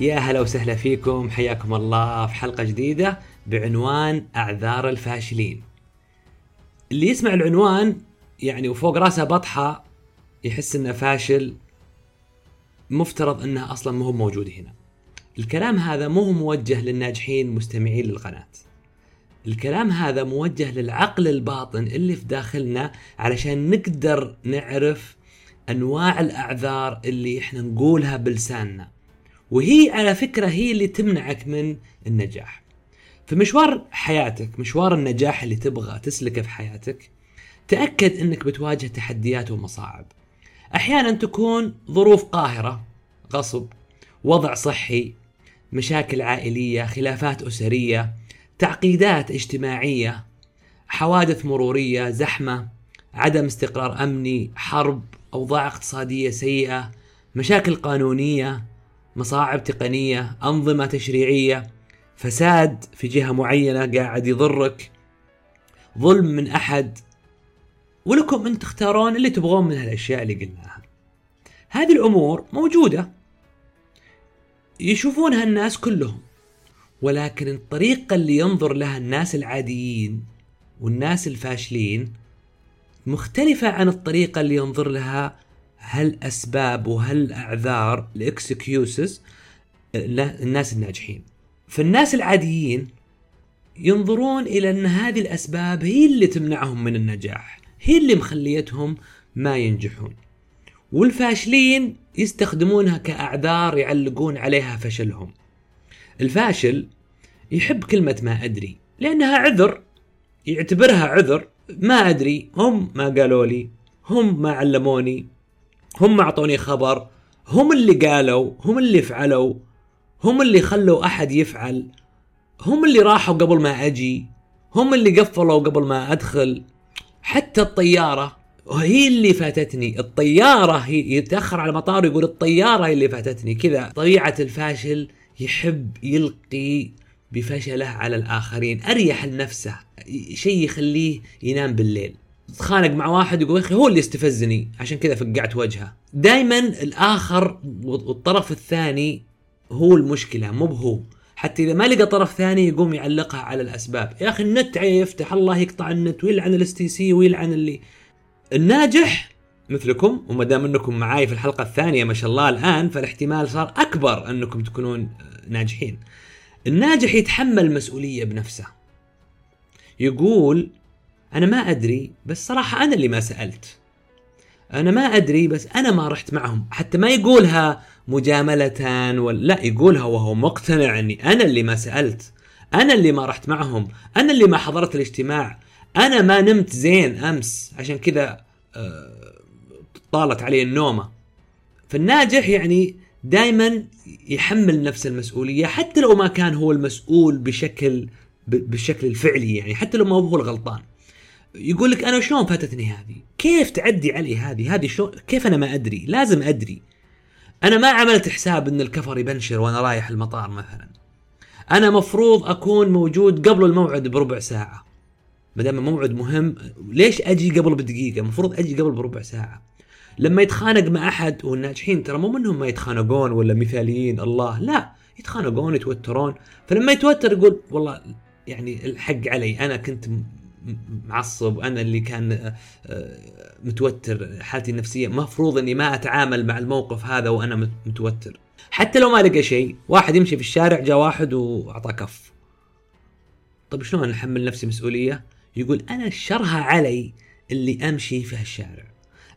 يا هلا وسهلا فيكم حياكم الله في حلقة جديدة بعنوان أعذار الفاشلين. اللي يسمع العنوان يعني وفوق راسه بطحة يحس إنه فاشل مفترض إنه أصلا ما هو موجود هنا. الكلام هذا مو موجه للناجحين مستمعين للقناة. الكلام هذا موجه للعقل الباطن اللي في داخلنا علشان نقدر نعرف أنواع الأعذار اللي إحنا نقولها بلساننا. وهي على فكرة هي اللي تمنعك من النجاح. في مشوار حياتك مشوار النجاح اللي تبغى تسلكه في حياتك تأكد إنك بتواجه تحديات ومصاعب. أحيانا تكون ظروف قاهرة غصب وضع صحي مشاكل عائلية خلافات أسرية تعقيدات اجتماعية حوادث مرورية زحمة عدم استقرار أمني حرب أوضاع اقتصادية سيئة مشاكل قانونية. مصاعب تقنية أنظمة تشريعية فساد في جهة معينة قاعد يضرك ظلم من أحد. ولكم أن تختارون اللي تبغون من هالأشياء اللي قلناها. هذه الأمور موجودة. يشوفونها الناس كلهم. ولكن الطريقة اللي ينظر لها الناس العاديين والناس الفاشلين مختلفة عن الطريقة اللي ينظر لها هالأسباب وهالأعذار الإكسكيوسز الناس الناجحين. فالناس العاديين ينظرون إلى أن هذه الأسباب هي اللي تمنعهم من النجاح هي اللي مخليتهم ما ينجحون. والفاشلين يستخدمونها كأعذار يعلقون عليها فشلهم. الفاشل يحب كلمة ما أدري لأنها عذر يعتبرها عذر ما أدري هم ما قالوا لي هم ما علموني. هم ما أعطوني خبر هم اللي قالوا هم اللي فعلوا هم اللي خلوا أحد يفعل هم اللي راحوا قبل ما أجي هم اللي قفلوا قبل ما أدخل. حتى الطيارة هي اللي فاتتني. الطيارة هي يتأخر على المطار يقول الطيارة هي اللي فاتتني. كذا طبيعة الفاشل يحب يلقي بفشله على الآخرين أريح لنفسه شيء يخليه ينام بالليل. تخانق مع واحد يقول أخي هو اللي استفزني عشان كذا فقعت وجهه دائما الآخر والطرف الثاني هو المشكلة مو بهو. حتى إذا ما لقى طرف ثاني يقوم يعلقها على الأسباب. يا أخي النت يا فتاح الله يقطع النت ويلعن ال STC ويلعن اللي. الناجح مثلكم وما دام أنكم معاي في الحلقة الثانية ما شاء الله الآن فالاحتمال صار أكبر أنكم تكونون ناجحين. الناجح يتحمل مسؤوليه بنفسه. يقول أنا ما أدري بس صراحة أنا اللي ما سألت. أنا ما أدري بس أنا ما رحت معهم، حتى ما يقولها مجاملة ولا لا يقولها وهو مقتنع إني أنا اللي ما سألت. أنا اللي ما رحت معهم، أنا اللي ما حضرت الاجتماع، أنا ما نمت زين أمس. عشان كذا آه طالت عليه النومة. فالناجح يعني دائما يحمل نفس المسؤولية حتى لو ما كان هو المسؤول بشكل بالشكل الفعلي يعني حتى لو ما هو الغلطان. يقول لك أنا شلون فاتتني هذه؟ كيف تعدي علي هذه؟ هذه شلون كيف أنا ما أدري؟ لازم أدري. أنا ما عملت حساب إن الكفر يبنشر وأنا رايح المطار مثلا. أنا مفروض أكون موجود قبل الموعد بربع ساعة. ما دام موعد مهم ليش أجي قبل بدقيقة؟ المفروض أجي قبل بربع ساعة. لما يتخانق مع أحد والناجحين ترى مو منهم ما يتخانقون ولا مثاليين الله لا يتخانقون يتوترون فلما يتوتر يقول والله يعني الحق علي أنا كنت معصب أنا اللي كان متوتر حالتي النفسية. مفروض إني ما أتعامل مع الموقف هذا وأنا متوتر. حتى لو ما لقى شيء واحد يمشي في الشارع جاء واحد وأعطاه كف. طيب شلون أحمل نفسي مسؤولية؟ يقول أنا شرها علي اللي أمشي في هالشارع.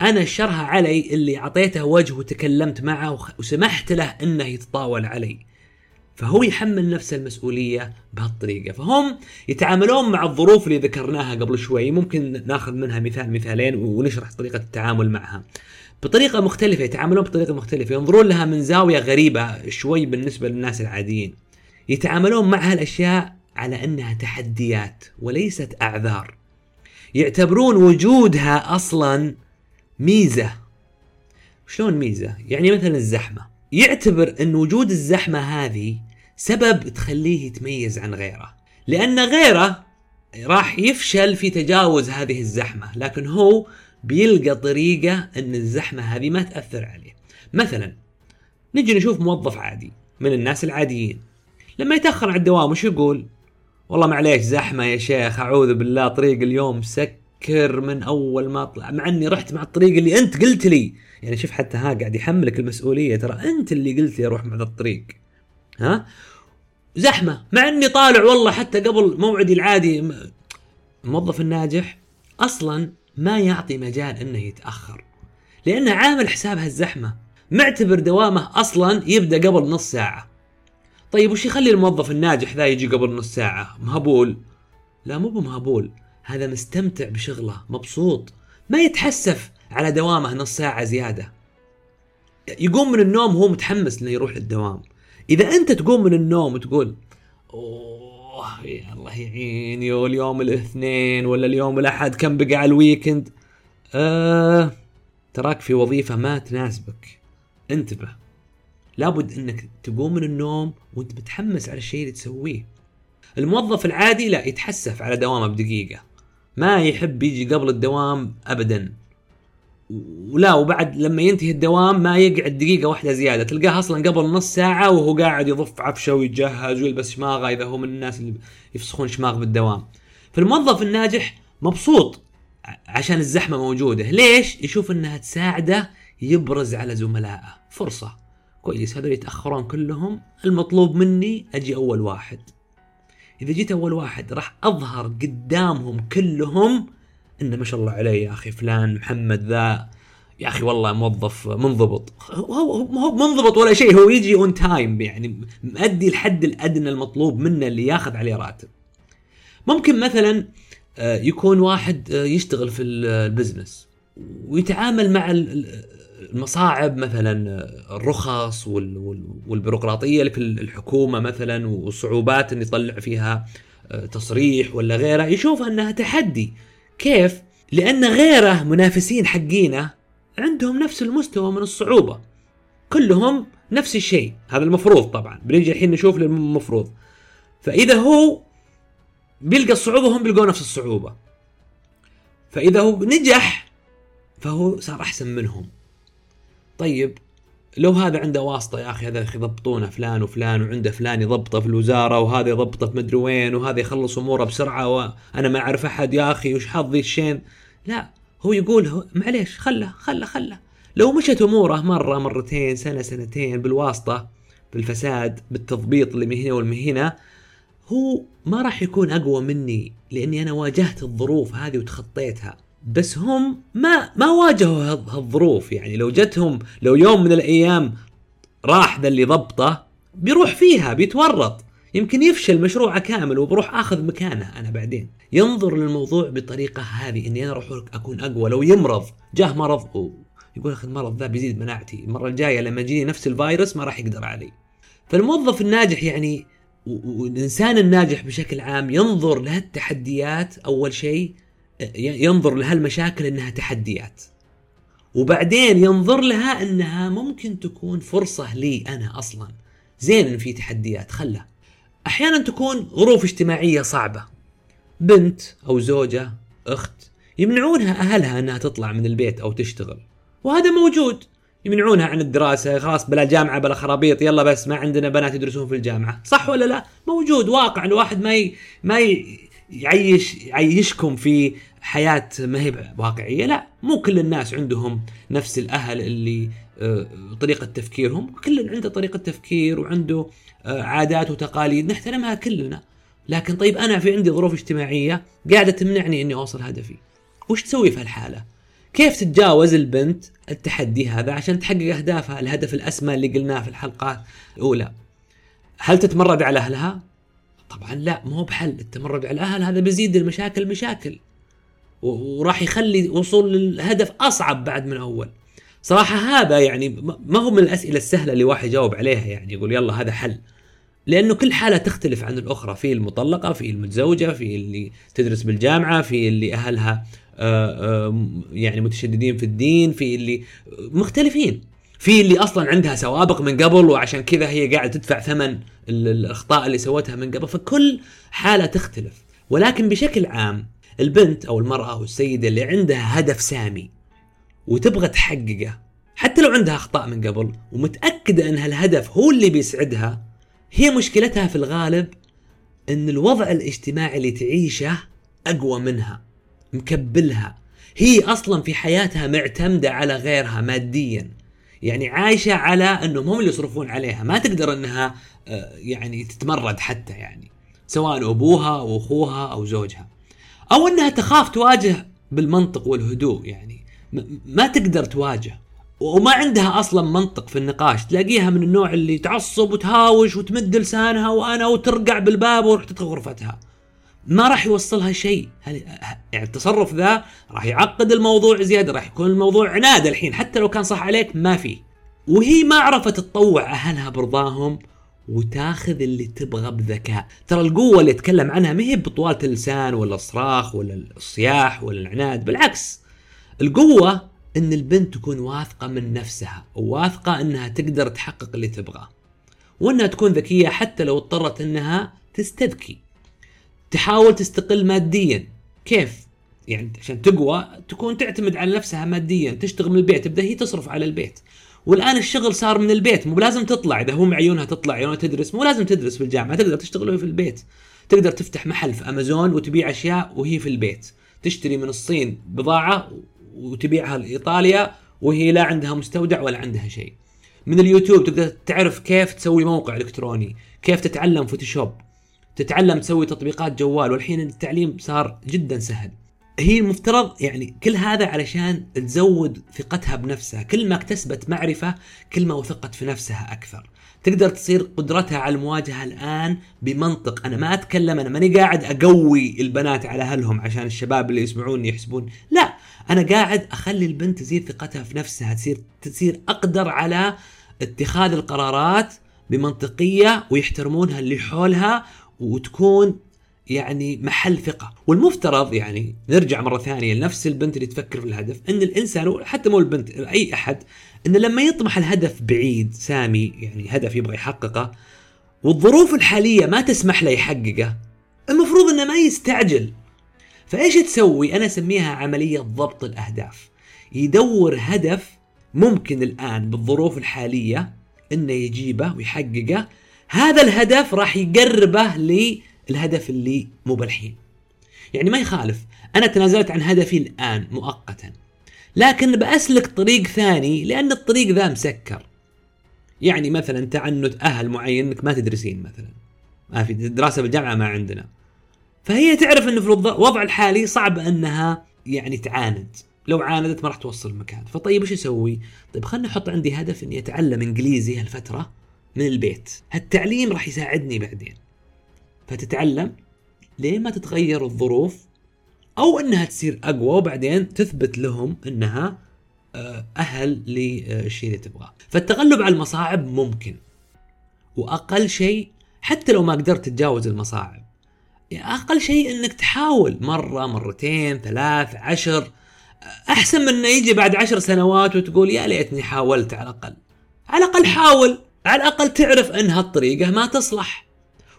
أنا شرها علي اللي أعطيته وجه وتكلمت معه وسمحت له إنه يتطاول علي. فهو يحمل نفس المسؤولية بهالطريقة. فهم يتعاملون مع الظروف اللي ذكرناها قبل شوي. ممكن ناخذ منها مثال مثالين ونشرح طريقة التعامل معها. بطريقة مختلفة يتعاملون بطريقة مختلفة. ينظرون لها من زاوية غريبة شوي بالنسبة للناس العاديين. يتعاملون مع هالأشياء على أنها تحديات وليست أعذار. يعتبرون وجودها أصلا ميزة. شلون ميزة؟ يعني مثلا الزحمة. يعتبر أن وجود الزحمة هذه سبب تخليه يتميز عن غيره. لأن غيره راح يفشل في تجاوز هذه الزحمة لكن هو بيلقى طريقة أن الزحمة هذه ما تأثر عليه. مثلا نجي نشوف موظف عادي من الناس العاديين. لما يتأخر على الدوام وش يقول؟ والله معليش زحمة يا شيخ أعوذ بالله طريق اليوم سكر من أول ما اطلع مع أني رحت مع الطريق اللي أنت قلت لي. يعني شوف حتى ها قاعد يحملك المسؤولية. ترى أنت اللي قلت لي أروح مع الطريق. ها؟ زحمة. مع إني طالع والله حتى قبل موعدي العادي الموظف الناجح أصلا ما يعطي مجال إنه يتأخر. لأنه عامل حساب هالزحمة معتبر دوامه أصلا يبدأ قبل نص ساعة. طيب وش يخلي الموظف الناجح ذا يجي قبل نص ساعة؟ مهبول. لا مو بمهبول. هذا مستمتع بشغله مبسوط. ما يتحسف على دوامه نص ساعة زيادة. يقوم من النوم وهو متحمس إنه يروح للدوام. إذا أنت تقوم من النوم وتقول أوه يا الله يعيني واليوم الاثنين ولا اليوم الأحد كم بقى على ال weekend آه تراك في وظيفة ما تناسبك. انتبه. لابد إنك تقوم من النوم وأنت متحمس على الشيء اللي تسويه. الموظف العادي لا يتحسف على دوامه بدقيقة. ما يحب يجي قبل الدوام ابدا. ولا وبعد لما ينتهي الدوام ما يقعد دقيقة واحدة زيادة تلقاه أصلا قبل نص ساعة وهو قاعد يضف عفشة ويتجهز ويلبس شماغة إذا هو من الناس اللي يفسخون شماغ بالدوام. فالموظف الناجح مبسوط عشان الزحمة موجودة. ليش؟ يشوف أنها تساعده يبرز على زملائه. فرصة. كويس هذول يتأخرون كلهم. المطلوب مني أجي أول واحد. إذا جيت أول واحد راح أظهر قدامهم كلهم إنه ما شاء الله عليه يا أخي فلان محمد ذا. يا أخي والله موظف منضبط. هو هو منضبط ولا شيء هو يجي on time يعني مؤدي الحد الأدنى المطلوب منه اللي ياخذ عليه راتب. ممكن مثلا آه، يكون واحد آه، يشتغل في البزنس ويتعامل مع المصاعب مثلا آه، الرخص والبيروقراطية اللي في الحكومة مثلا والصعوبات إن يطلع فيها تصريح ولا غيره يشوف أنها تحدي. كيف؟ لأن غيره منافسين حقينا عندهم نفس المستوى من الصعوبة. كلهم نفس الشيء. هذا المفروض طبعا. بنيجي الحين نشوف المفروض. فإذا هو بيلقى الصعوبة هم بيلقوا نفس الصعوبة. فإذا هو نجح فهو صار أحسن منهم. طيب لو هذا عنده واسطة يا أخي هذا يضبطونه فلان وفلان وعنده فلان يضبطه في الوزارة وهذا يضبطه في مدري وين وهذا يخلص أموره بسرعة وأنا ما أعرف أحد يا أخي وش حظي الشين. لا هو يقول معليش خله خله خله. لو مشت أموره مرة مرتين سنة سنتين بالواسطة بالفساد بالتضبيط اللي من هنا والمن هنا هو ما راح يكون أقوى مني لأني أنا واجهت الظروف هذه وتخطيتها. بس هم ما ما واجهوا هالظروف. يعني لو جتهم لو يوم من الأيام راح ذا اللي ضبطه بيروح فيها بيتورط. يمكن يفشل مشروعه كامل وبروح آخذ مكانه أنا بعدين. ينظر للموضوع بطريقة هذه إني أنا أروح أكون أقوى. لو يمرض جاه مرض يقول أخي المرض ذا بيزيد مناعتي. المرة الجاية لما يجيني نفس الفيروس ما راح يقدر علي. فالموظف الناجح يعني والإنسان الناجح بشكل عام ينظر لهالتحديات أول شيء ينظر لهالمشاكل إنها تحديات. وبعدين ينظر لها إنها ممكن تكون فرصة لي أنا أصلا. زين إن في تحديات خله. أحيانا تكون ظروف اجتماعية صعبة. بنت أو زوجة أخت يمنعونها أهلها إنها تطلع من البيت أو تشتغل. وهذا موجود. يمنعونها عن الدراسة خلاص بلا جامعة بلا خرابيط يلا بس ما عندنا بنات يدرسون في الجامعة. صح ولا لا؟ موجود واقع الواحد ما ي... ما ي... يعيش يعيشكم في حياة ما هي واقعية. لا مو كل الناس عندهم نفس الأهل اللي آه، طريقة تفكيرهم. كل عنده طريقة تفكير وعنده آه، عادات وتقاليد نحترمها كلنا. لكن طيب أنا في عندي ظروف اجتماعية قاعدة تمنعني إني أوصل هدفي. وش تسوي في هالحالة؟ كيف تتجاوز البنت التحدي هذا عشان تحقق أهدافها؟ الهدف الأسمى اللي قلناه في الحلقات الأولى. هل تتمرد على أهلها؟ طبعا لا مو بحل. التمرد على الأهل هذا بيزيد المشاكل مشاكل. وراح يخلي وصول للهدف أصعب بعد من أول. صراحة هذا يعني ما هو من الأسئلة السهلة اللي واحد يجاوب عليها يعني يقول يلا هذا حل. لأنه كل حالة تختلف عن الأخرى في المطلقة في المتزوجة في اللي تدرس بالجامعة في اللي أهلها آه، آه، يعني متشددين في الدين في اللي مختلفين. في اللي أصلا عندها سوابق من قبل وعشان كذا هي قاعدة تدفع ثمن الأخطاء اللي سوتها من قبل. فكل حالة تختلف. ولكن بشكل عام البنت أو المرأة أو السيدة اللي عندها هدف سامي وتبغى تحققه حتى لو عندها أخطاء من قبل ومتأكدة إن هالهدف هو اللي بيسعدها هي مشكلتها في الغالب إن الوضع الاجتماعي اللي تعيشه أقوى منها مكبلها. هي أصلا في حياتها معتمدة على غيرها ماديا. يعني عايشة على انهم هم اللي يصرفون عليها ما تقدر إنها آه، يعني تتمرد حتى يعني سواء أبوها أو أخوها أو زوجها. أو إنها تخاف تواجه بالمنطق والهدوء يعني ما تقدر تواجه. وما عندها أصلا منطق في النقاش تلاقيها من النوع اللي تعصب وتهاوش وتمد لسانها وأنا وترقع بالباب وتروح تدخل غرفتها. ما راح يوصلها شيء. يعني التصرف ذا راح يعقد الموضوع زيادة راح يكون الموضوع عناد الحين حتى لو كان صح عليك ما في. وهي ما عرفت تطوع أهلها برضاهم وتاخذ اللي تبغى بذكاء. ترى القوة اللي اتكلم عنها ما هي بطوالة اللسان ولا الصراخ ولا الصياح ولا العناد بالعكس. القوة إن البنت تكون واثقة من نفسها وواثقه إنها تقدر تحقق اللي تبغاه. وإنها تكون ذكية حتى لو اضطرت إنها تستذكي. تحاول تستقل ماديا. كيف؟ يعني عشان تقوى تكون تعتمد على نفسها ماديا تشتغل من البيت تبدأ هي تصرف على البيت. والآن الشغل صار من البيت مو لازم تطلع إذا هو معيونها تطلع عيونها تدرس مو لازم تدرس في الجامعة تقدر تشتغل في البيت. تقدر تفتح محل في أمازون وتبيع أشياء وهي في البيت. تشتري من الصين بضاعة وتبيعها لإيطاليا وهي لا عندها مستودع ولا عندها شيء. من اليوتيوب تقدر تعرف كيف تسوي موقع إلكتروني كيف تتعلم فوتوشوب. تتعلم تسوي تطبيقات جوال والحين التعليم صار جدا سهل. هي المفترض يعني كل هذا علشان تزود ثقتها بنفسها. كل ما اكتسبت معرفة كل ما وثقت في نفسها أكثر. تقدر تصير قدرتها على المواجهة الآن بمنطق. أنا ما أتكلم أنا ماني قاعد أقوي البنات على أهلهم عشان الشباب اللي يسمعوني يحسبون. لا أنا قاعد أخلي البنت تزيد ثقتها في نفسها تصير تصير أقدر على اتخاذ القرارات بمنطقية ويحترمونها اللي حولها وتكون يعني محل ثقة. والمفترض يعني نرجع مرة ثانية لنفس البنت اللي تفكر في الهدف إن الإنسان حتى مو البنت أي أحد إنه لما يطمح الهدف بعيد سامي يعني هدف يبغى يحققه والظروف الحالية ما تسمح له يحققه المفروض إنه ما يستعجل. فإيش تسوي؟ أنا أسميها عملية ضبط الأهداف. يدور هدف ممكن الآن بالظروف الحالية إنه يجيبه ويحققه هذا الهدف راح يقربه للهدف اللي مو بالحين. يعني ما يخالف أنا تنازلت عن هدفي الآن مؤقتا لكن بأسلك طريق ثاني لأن الطريق ذا مسكر. يعني مثلا تعنت أهل معين أنك ما تدرسين مثلا ما في دراسة بالجامعة ما عندنا. فهي تعرف أنه في الوضع الحالي صعب أنها يعني تعاند. لو عاندت ما راح توصل المكان. فطيب وش أسوي؟ طيب خلني أحط عندي هدف إني أتعلم إنجليزي هالفترة. من البيت. هالتعليم راح يساعدني بعدين. فتتعلم لين ما تتغير الظروف أو إنها تصير أقوى وبعدين تثبت لهم إنها آه، أهل للشيء اللي تبغاه. فالتغلب على المصاعب ممكن. وأقل شيء حتى لو ما قدرت تتجاوز المصاعب. يعني أقل شيء إنك تحاول مرة مرتين ثلاث عشر أحسن من إنه يجي بعد عشر سنوات وتقول يا ليتني حاولت على الأقل. على الأقل حاول. على الأقل تعرف ان هالطريقه ما تصلح.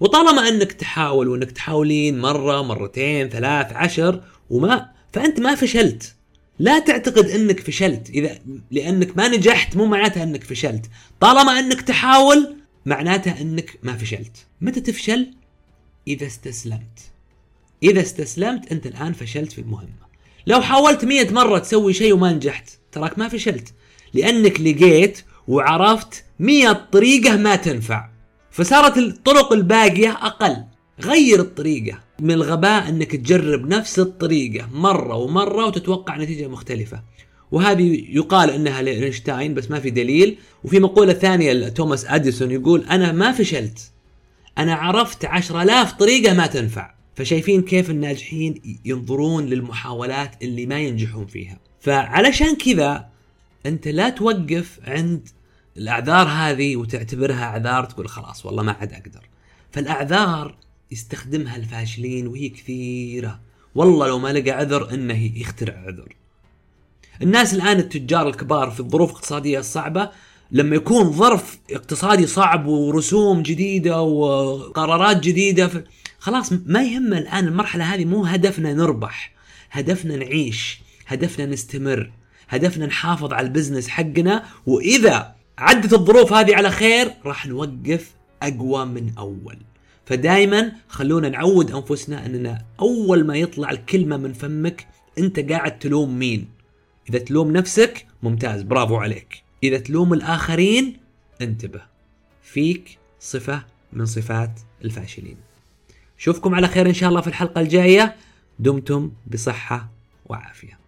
وطالما أنك تحاول وأنك تحاولين مرة مرتين ثلاث عشر وما فأنت ما فشلت. لا تعتقد أنك فشلت. إذا لأنك ما نجحت مو معناتها أنك فشلت. طالما أنك تحاول معناتها أنك ما فشلت. متى تفشل؟ إذا استسلمت. إذا استسلمت أنت الآن فشلت في المهمة. لو حاولت مية مرة تسوي شيء وما نجحت تراك ما فشلت. لأنك لقيت وعرفت مية طريقة ما تنفع. فصارت الطرق الباقية أقل. غير الطريقة. من الغباء أنك تجرب نفس الطريقة مرة ومرة وتتوقع نتيجة مختلفة. وهذه يقال إنها لأينشتاين بس ما في دليل. وفي مقولة ثانية لتوماس أديسون يقول أنا ما فشلت. أنا عرفت عشر آلاف طريقة ما تنفع. فشايفين كيف الناجحين ينظرون للمحاولات اللي ما ينجحون فيها. فعلشان كذا أنت لا توقف عند الأعذار هذه وتعتبرها أعذار تقول خلاص والله ما عاد أقدر. فالأعذار يستخدمها الفاشلين وهي كثيرة. والله لو ما لقى عذر إنه يخترع عذر. الناس الآن التجار الكبار في الظروف الاقتصاديه الصعبه لما يكون ظرف اقتصادي صعب ورسوم جديدة وقرارات جديدة خلاص ما يهم الآن المرحلة هذه مو هدفنا نربح. هدفنا نعيش. هدفنا نستمر. هدفنا نحافظ على البزنس حقنا وإذا عدت الظروف هذه على خير راح نوقف أقوى من أول. فدائما خلونا نعود أنفسنا أننا أول ما يطلع الكلمة من فمك أنت قاعد تلوم مين؟ إذا تلوم نفسك ممتاز برافو عليك. إذا تلوم الآخرين انتبه فيك صفة من صفات الفاشلين. اشوفكم على خير إن شاء الله في الحلقة الجاية. دمتم بصحة وعافية.